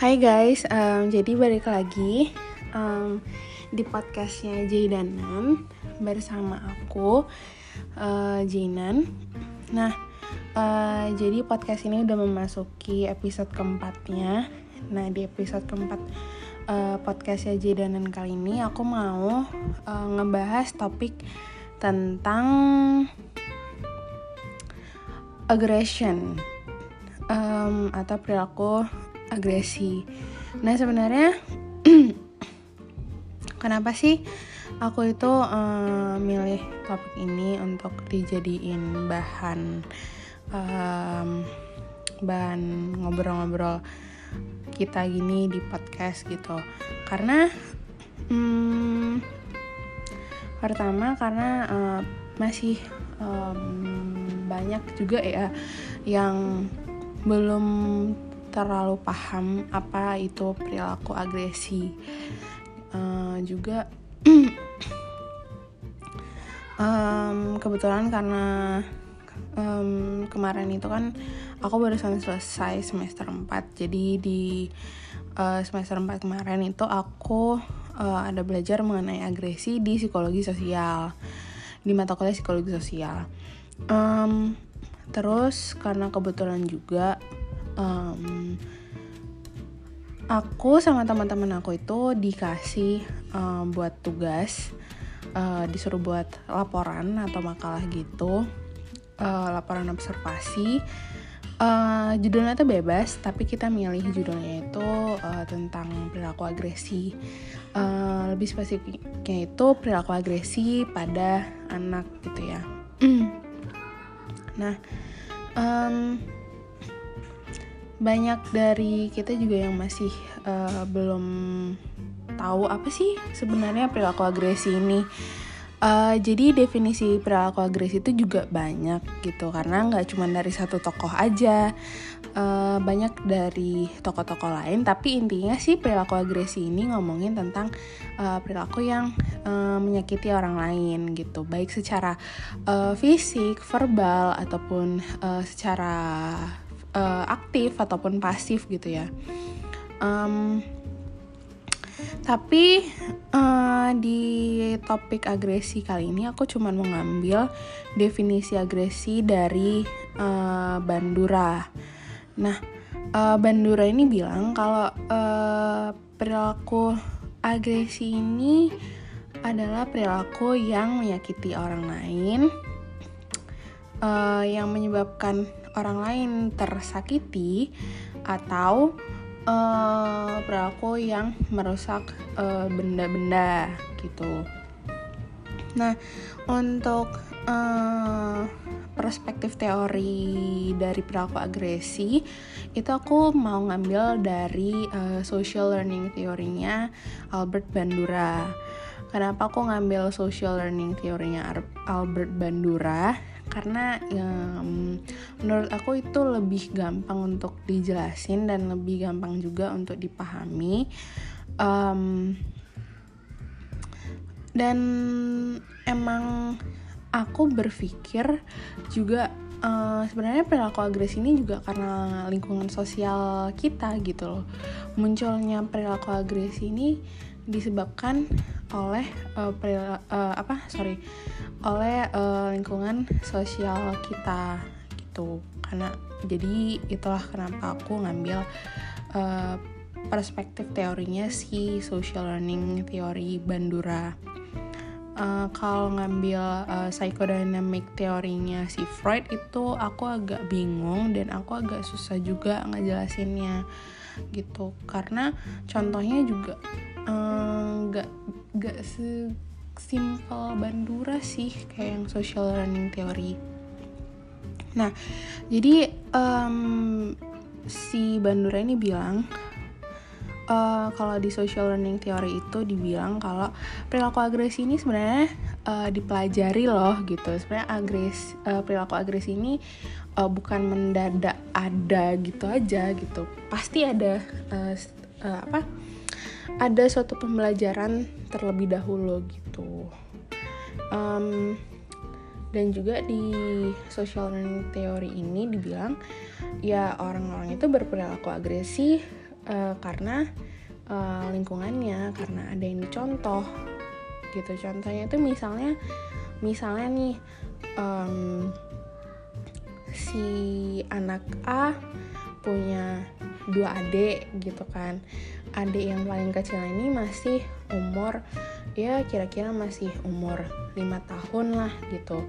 Hai guys, um, jadi balik lagi um, di podcastnya Jaidanan bersama aku uh, Jainan. Nah, uh, jadi podcast ini udah memasuki episode keempatnya. Nah, di episode keempat uh, podcastnya Jaidanan kali ini aku mau uh, ngebahas topik tentang aggression um, atau perilaku agresi. Nah sebenarnya kenapa sih aku itu uh, milih topik ini untuk dijadiin bahan um, bahan ngobrol-ngobrol kita gini di podcast gitu karena um, pertama karena uh, masih um, banyak juga ya yang belum terlalu paham apa itu perilaku agresi. Uh, juga um, kebetulan karena um, kemarin itu kan aku barusan selesai semester 4 jadi di uh, semester 4 kemarin itu aku uh, ada belajar mengenai agresi di psikologi sosial di mata kuliah psikologi sosial. Um, terus karena kebetulan juga um, aku sama teman-teman aku itu dikasih um, buat tugas uh, disuruh buat laporan atau makalah gitu uh, laporan observasi. Uh, judulnya tuh bebas tapi kita milih judulnya itu uh, tentang perilaku agresi. Uh, lebih spesifiknya itu perilaku agresi pada anak gitu ya. Nah um, banyak dari kita juga yang masih uh, belum tahu apa sih sebenarnya perilaku agresi ini. Uh, jadi definisi perilaku agresi itu juga banyak gitu karena nggak cuma dari satu tokoh aja uh, banyak dari tokoh-tokoh lain tapi intinya sih perilaku agresi ini ngomongin tentang uh, perilaku yang uh, menyakiti orang lain gitu baik secara uh, fisik verbal ataupun uh, secara uh, aktif ataupun pasif gitu ya. Um, tapi uh, di topik agresi kali ini aku cuma mau ngambil definisi agresi dari uh, Bandura. Nah, uh, Bandura ini bilang kalau uh, perilaku agresi ini adalah perilaku yang menyakiti orang lain, uh, yang menyebabkan orang lain tersakiti atau uh, perilaku yang merusak eh, benda-benda gitu. Nah, untuk uh, perspektif teori dari perilaku agresi itu aku mau ngambil dari uh, social learning teorinya Albert Bandura. Kenapa aku ngambil social learning teorinya Albert Bandura? Karena um, menurut aku itu lebih gampang untuk dijelasin dan lebih gampang juga untuk dipahami. Um, dan emang aku berpikir juga uh, sebenarnya perilaku agresi ini juga karena lingkungan sosial kita gitu loh. Munculnya perilaku agresi ini disebabkan oleh uh, peril, uh, apa sorry oleh uh, lingkungan sosial kita gitu. Karena jadi itulah kenapa aku ngambil uh, perspektif teorinya si social learning teori Bandura. Uh, kalau ngambil uh, psychodynamic teorinya si Freud itu aku agak bingung dan aku agak susah juga ngejelasinnya gitu. Karena contohnya juga nggak uh, nggak sesimpel Bandura sih kayak yang social learning theory. Nah jadi um, si Bandura ini bilang uh, kalau di social learning theory itu dibilang kalau perilaku agresi ini sebenarnya uh, dipelajari loh gitu. Sebenarnya agres uh, perilaku agresi ini uh, bukan mendadak ada gitu aja gitu. Pasti ada uh, uh, apa ada suatu pembelajaran terlebih dahulu gitu. Um, dan juga di social learning theory ini dibilang ya orang-orang itu berperilaku agresi uh, karena uh, lingkungannya karena ada yang dicontoh gitu. Contohnya itu misalnya misalnya nih um, si anak A punya dua adik gitu kan. Adik yang paling kecil ini masih umur ya kira-kira masih umur lima tahun lah gitu.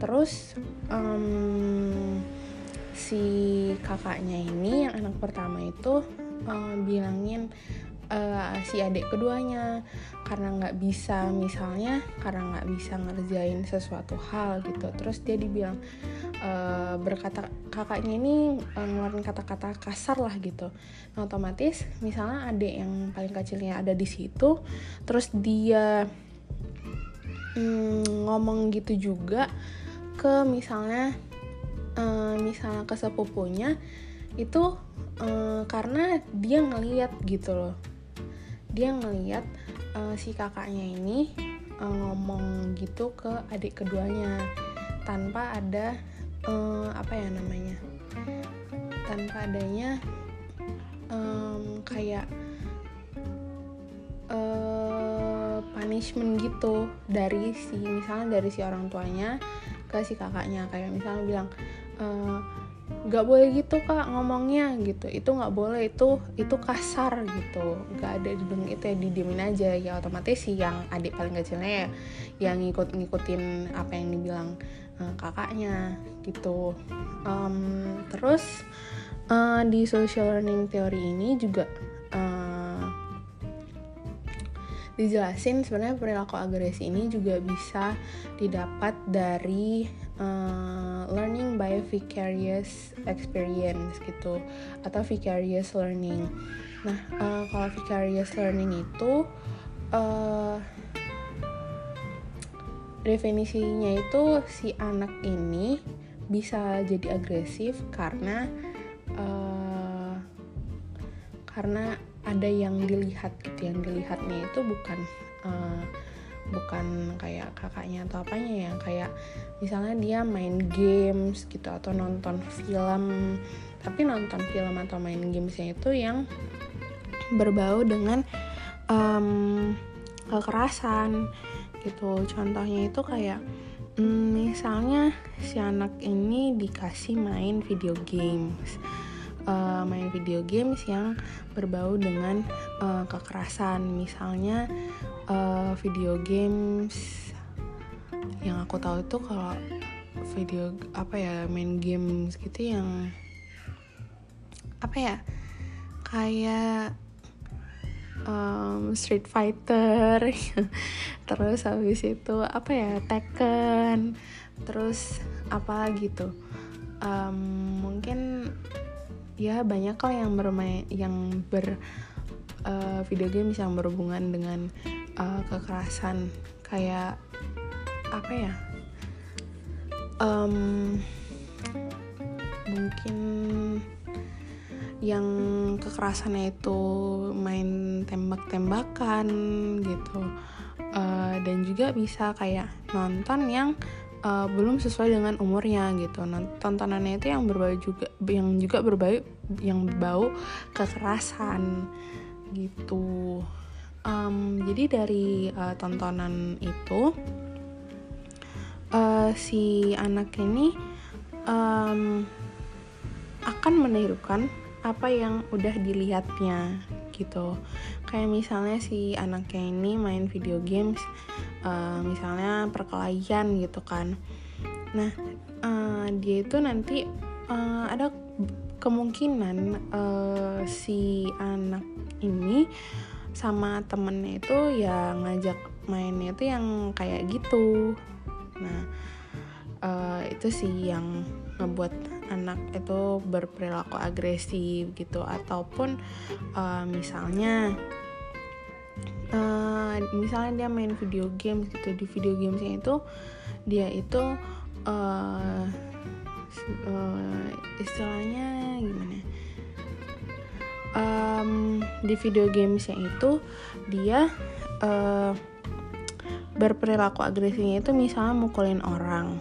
Terus um, si kakaknya ini yang anak pertama itu um, bilangin uh, si adik keduanya karena nggak bisa misalnya karena nggak bisa ngerjain sesuatu hal gitu. Terus dia dibilang uh, berkata kakaknya ini uh, ngeluarin kata-kata kasar lah gitu. Nah, otomatis misalnya adik yang paling kecilnya ada di situ terus dia mm, ngomong gitu juga ke misalnya uh, misalnya ke sepupunya itu uh, karena dia ngeliat gitu loh. Dia ngeliat uh, si kakaknya ini uh, ngomong gitu ke adik keduanya tanpa ada uh, apa ya namanya tanpa adanya um, kayak uh, punishment gitu dari si misalnya dari si orang tuanya ke si kakaknya. Kayak misalnya bilang uh, boleh gitu kak ngomongnya gitu. Itu nggak boleh itu itu kasar gitu. Nggak ada di dong itu ya didiemin aja ya otomatis sih yang adik paling kecilnya ya yang ngikut ngikutin apa yang dibilang uh, kakaknya gitu um, terus uh, di social learning theory ini juga uh, dijelasin sebenarnya perilaku agresi ini juga bisa didapat dari uh, learning by vicarious experience gitu atau vicarious learning. Nah uh, kalau vicarious learning itu uh, definisinya itu si anak ini bisa jadi agresif karena uh, karena ada yang dilihat gitu yang dilihatnya itu bukan uh, bukan kayak kakaknya atau apanya ya kayak misalnya dia main games gitu atau nonton film. Tapi nonton film atau main gamesnya itu yang berbau dengan um, kekerasan gitu. Contohnya itu kayak um, misalnya si anak ini dikasih main video games. Uh, main video games yang berbau dengan uh, kekerasan. Misalnya uh, video games yang aku tahu itu kalau video apa ya main games gitu yang apa ya kayak um, Street Fighter terus habis itu apa ya Tekken terus apa gitu. Um, mungkin ya banyak lah yang bermain yang ber uh, video games yang berhubungan dengan uh, kekerasan. Kayak apa ya? Um, mungkin yang kekerasannya itu main tembak-tembakan gitu uh, dan juga bisa kayak nonton yang uh, belum sesuai dengan umurnya gitu. Nah, tontonannya itu yang berbau juga yang juga berbau yang berbau kekerasan gitu. Um, jadi dari uh, tontonan itu uh, si anak ini um, akan menirukan apa yang udah dilihatnya gitu. Kayak misalnya si anaknya ini main video games uh, misalnya perkelahian gitu kan. Nah uh, dia itu nanti uh, ada kemungkinan uh, si anak ini sama temennya itu ya ngajak mainnya itu yang kayak gitu. Nah uh, itu sih yang ngebuat anak itu berperilaku agresif gitu. Ataupun uh, misalnya uh, misalnya dia main video games gitu. Di video gamesnya itu dia itu uh, uh, istilahnya gimana? Um, di video gamesnya itu dia uh, berperilaku agresifnya itu misalnya mukulin orang.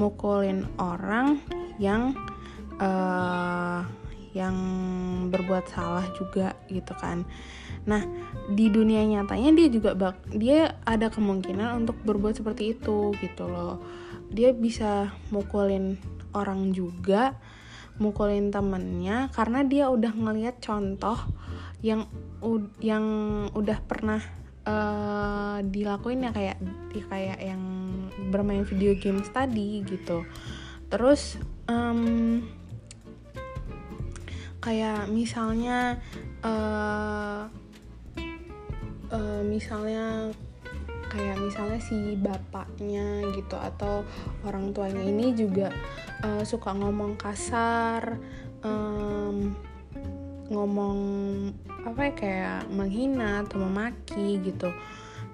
Mukulin orang yang uh, yang berbuat salah juga gitu kan. Nah di dunia nyatanya dia juga bak dia ada kemungkinan untuk berbuat seperti itu gitu loh. Dia bisa mukulin orang juga mukulin temennya karena dia udah ngeliat contoh yang yang udah pernah uh, dilakuin ya kayak ya kayak yang bermain video games tadi gitu terus um, kayak misalnya uh, uh, misalnya kayak misalnya si bapaknya gitu atau orang tuanya ini juga uh, suka ngomong kasar um, ngomong apa ya kayak menghina atau memaki gitu.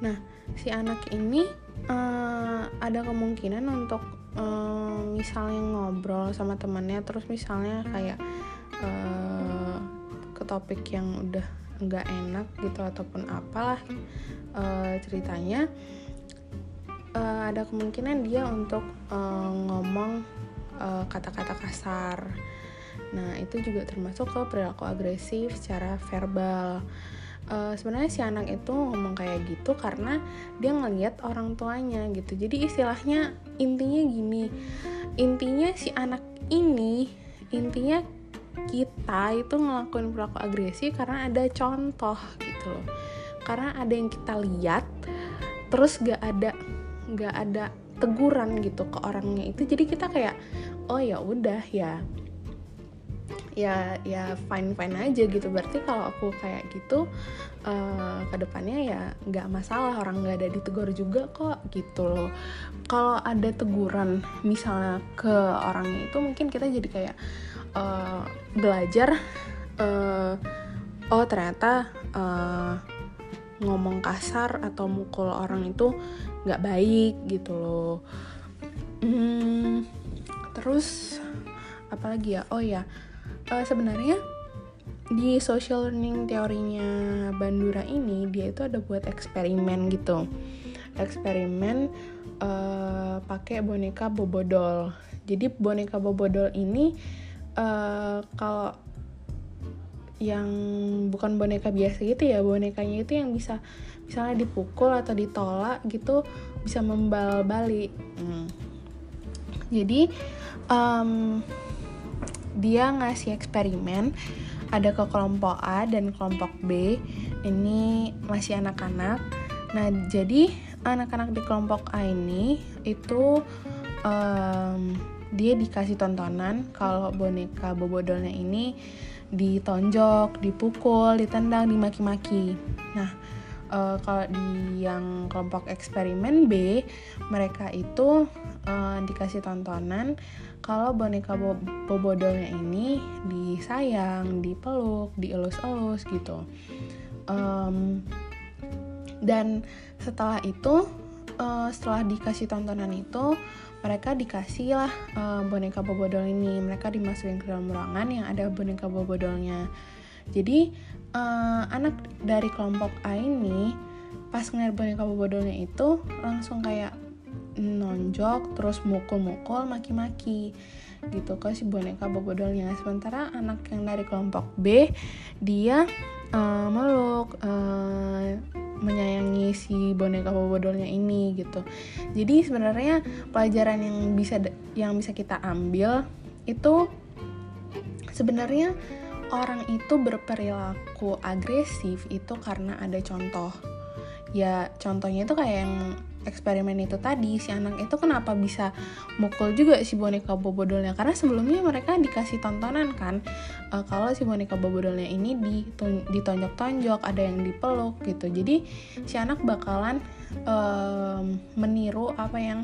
Nah si anak ini uh, ada kemungkinan untuk uh, misalnya ngobrol sama temannya terus misalnya kayak uh, ke topik yang udah nggak enak gitu ataupun apalah uh, ceritanya uh, ada kemungkinan dia untuk uh, ngomong kata-kata uh, kasar. Nah itu juga termasuk ke perilaku agresif secara verbal. Uh, sebenarnya si anak itu ngomong kayak gitu karena dia ngeliat orang tuanya gitu. Jadi istilahnya intinya gini, intinya si anak ini intinya kita itu ngelakuin perilaku agresif karena ada contoh gitu loh. Karena ada yang kita lihat terus gak ada gak ada teguran gitu ke orangnya itu. Jadi kita kayak oh ya udah ya ya ya fine fine aja gitu. Berarti kalau aku kayak gitu uh, ke depannya ya nggak masalah orang nggak ada ditegur juga kok gitu loh. Kalau ada teguran misalnya ke orangnya itu mungkin kita jadi kayak uh, belajar uh, oh ternyata uh, ngomong kasar atau mukul orang itu nggak baik gitu loh. Hmm, terus apalagi ya? Oh ya uh, sebenarnya di social learning teorinya Bandura ini dia itu ada buat eksperimen gitu. Eksperimen uh, pakai boneka bobodol. Jadi boneka bobodol ini uh, kalau yang bukan boneka biasa gitu ya bonekanya itu yang bisa misalnya dipukul atau ditolak gitu bisa membal balik hmm. jadi um, dia ngasih eksperimen ada ke kelompok A dan kelompok B ini masih anak-anak nah jadi anak-anak di kelompok A ini itu um, dia dikasih tontonan kalau boneka bobodolnya ini ditonjok, dipukul, ditendang, dimaki-maki. Nah, uh, kalau di yang kelompok eksperimen B, mereka itu uh, dikasih tontonan kalau boneka bo bobodolnya ini disayang, dipeluk, dielus-elus gitu. Um, dan setelah itu, uh, setelah dikasih tontonan itu, mereka dikasih lah uh, boneka bobodol ini mereka dimasukin ke dalam ruangan yang ada boneka bobodolnya jadi uh, anak dari kelompok A ini pas ngeliat boneka bobodolnya itu langsung kayak nonjok terus mukul-mukul maki-maki gitu ke si boneka bobodolnya sementara anak yang dari kelompok B dia uh, meluk uh, menyayangi si boneka bobodolnya ini gitu. Jadi sebenarnya pelajaran yang bisa yang bisa kita ambil itu sebenarnya orang itu berperilaku agresif itu karena ada contoh. Ya contohnya itu kayak yang eksperimen itu tadi si anak itu kenapa bisa mukul juga si boneka bobodolnya? Karena sebelumnya mereka dikasih tontonan kan uh, kalau si boneka bobodolnya ini ditonjok-tonjok ada yang dipeluk gitu. Jadi si anak bakalan uh, meniru apa yang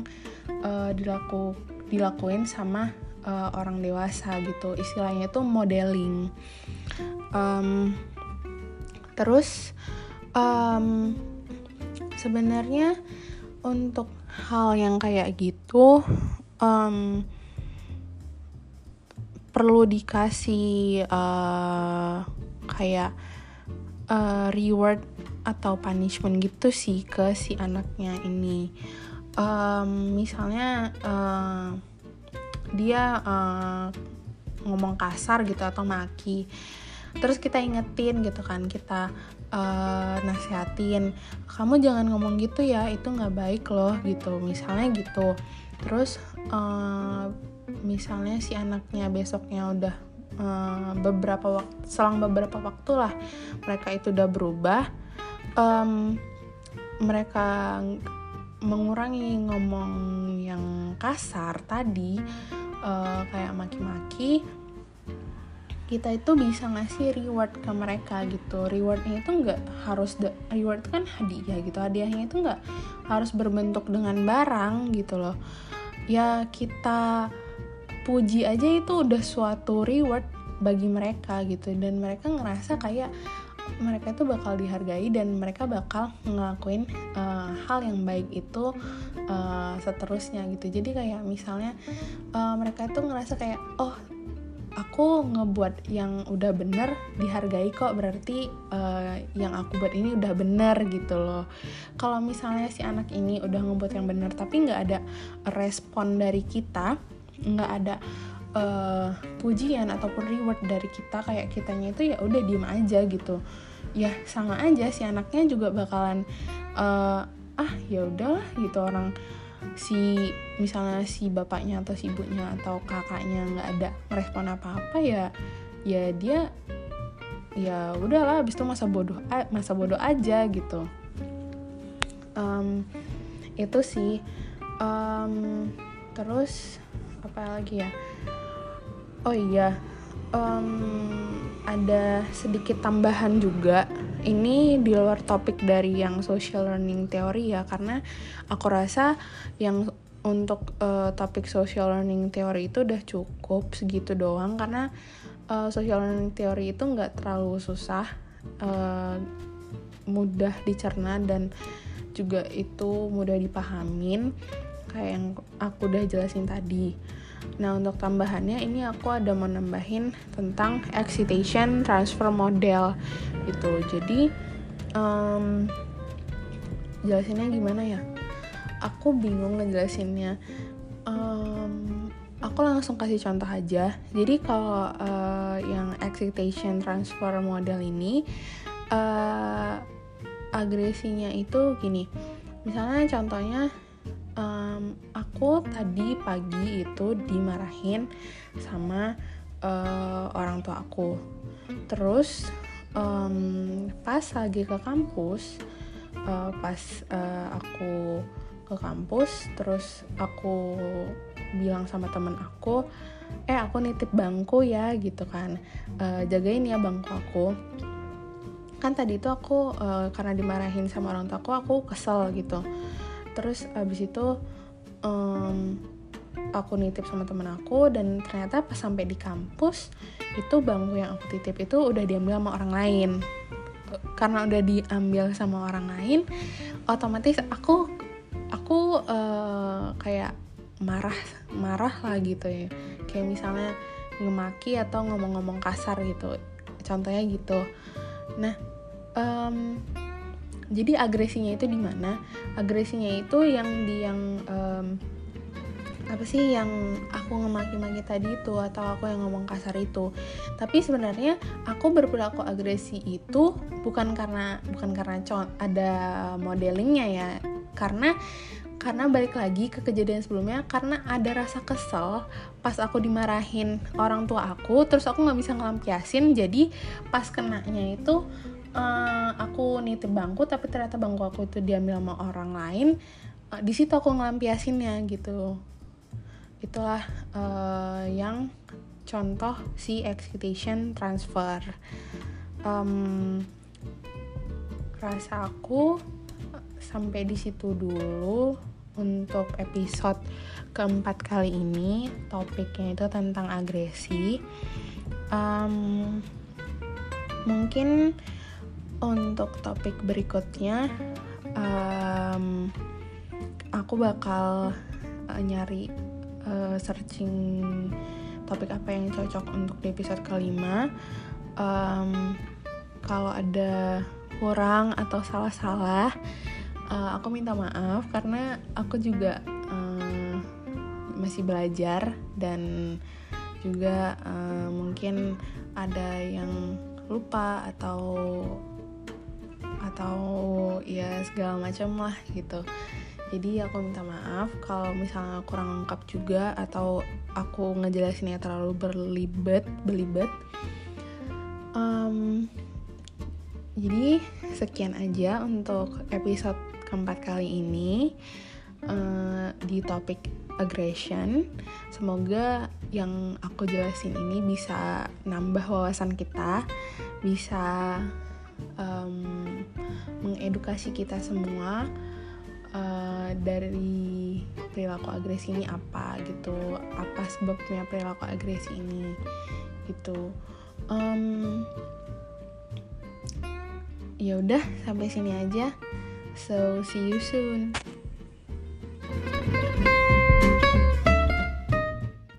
uh, dilaku dilakuin sama uh, orang dewasa gitu. Istilahnya itu modeling. Um, terus um, sebenarnya untuk hal yang kayak gitu um, perlu dikasih uh, kayak uh, reward atau punishment gitu sih ke si anaknya ini. Um, misalnya dia uh, ngomong kasar gitu atau maki. Terus kita ingetin gitu kan kita uh, nasihatin kamu jangan ngomong gitu ya itu nggak baik loh gitu. Misalnya gitu. Terus uh, misalnya si anaknya besoknya udah uh, beberapa waktu selang beberapa waktu lah mereka itu udah berubah um, mereka mengurangi ngomong yang kasar tadi uh, kayak maki-maki kita itu bisa ngasih reward ke mereka gitu. Rewardnya itu nggak harus reward kan hadiah gitu. Hadiahnya itu nggak harus berbentuk dengan barang gitu loh. Ya kita puji aja itu udah suatu reward bagi mereka gitu. Dan mereka ngerasa kayak mereka itu bakal dihargai dan mereka bakal ngelakuin uh, hal yang baik itu uh, seterusnya gitu. Jadi kayak misalnya uh, mereka itu ngerasa kayak oh aku ngebuat yang udah bener dihargai kok berarti uh, yang aku buat ini udah bener gitu loh. Kalau misalnya si anak ini udah ngebuat yang bener tapi nggak ada respon dari kita nggak ada uh, pujian ataupun reward dari kita kayak kitanya itu ya udah diem aja gitu. Ya sama aja si anaknya juga bakalan uh, ah ya udahlah gitu. Orang si misalnya si bapaknya atau si ibunya atau kakaknya nggak ada merespon apa-apa ya ya dia ya udahlah habis itu masa bodoh masa bodoh aja gitu. Um, itu sih. Um, terus apa lagi ya oh iya um, ada sedikit tambahan juga ini di luar topik dari yang social learning teori ya karena aku rasa yang untuk uh, topik social learning teori itu udah cukup segitu doang karena uh, social learning teori itu nggak terlalu susah uh, mudah dicerna dan juga itu mudah dipahamin kayak yang aku udah jelasin tadi. Nah untuk tambahannya ini aku ada mau nambahin tentang excitation transfer model gitu. Jadi um, jelasinnya gimana ya? Aku bingung ngejelasinnya. Um, aku langsung kasih contoh aja. Jadi kalau uh, yang excitation transfer model ini uh, agresinya itu gini. Misalnya contohnya um, aku tadi pagi itu dimarahin sama uh, orang tua aku. Terus um, pas lagi ke kampus uh, pas uh, aku ke kampus terus aku bilang sama temen aku eh aku nitip bangku ya gitu kan. Uh, jagain ya bangku aku. Kan tadi itu aku uh, karena dimarahin sama orang tua aku aku kesel gitu terus abis itu um, aku nitip sama temen aku dan ternyata pas sampai di kampus itu bangku yang aku titip itu udah diambil sama orang lain. Karena udah diambil sama orang lain otomatis aku aku uh, kayak marah marah lah gitu ya. Kayak misalnya ngemaki atau ngomong-ngomong kasar gitu. Contohnya gitu. Nah um, jadi agresinya itu di mana? Agresinya itu yang di yang um, apa sih yang aku ngemaki-maki tadi itu atau aku yang ngomong kasar itu. Tapi sebenarnya aku berperilaku agresi itu bukan karena bukan karena ada modelingnya ya. Karena karena balik lagi ke kejadian sebelumnya karena ada rasa kesel pas aku dimarahin orang tua aku terus aku nggak bisa ngelampiasin jadi pas kenanya itu uh, aku nitip bangku tapi ternyata bangku aku itu diambil sama orang lain uh, di situ aku ngelampiasinnya gitu. Itulah uh, yang contoh si excitation transfer. Um, rasa aku sampai di situ dulu untuk episode keempat kali ini topiknya itu tentang agresi. Um, mungkin untuk topik berikutnya um, aku bakal uh, nyari uh, searching topik apa yang cocok untuk di episode kelima. Um, kalau ada kurang atau salah-salah uh, aku minta maaf karena aku juga uh, masih belajar dan juga uh, mungkin ada yang lupa atau atau ya segala macam lah gitu jadi aku minta maaf kalau misalnya kurang lengkap juga atau aku ngejelasinnya terlalu berlibet belibet um, jadi sekian aja untuk episode keempat kali ini uh, di topik aggression. Semoga yang aku jelasin ini bisa nambah wawasan kita, bisa um, mengedukasi kita semua uh, dari perilaku agresi ini apa gitu, apa sebabnya perilaku agresi ini gitu. Um, ya udah sampai sini aja so see you soon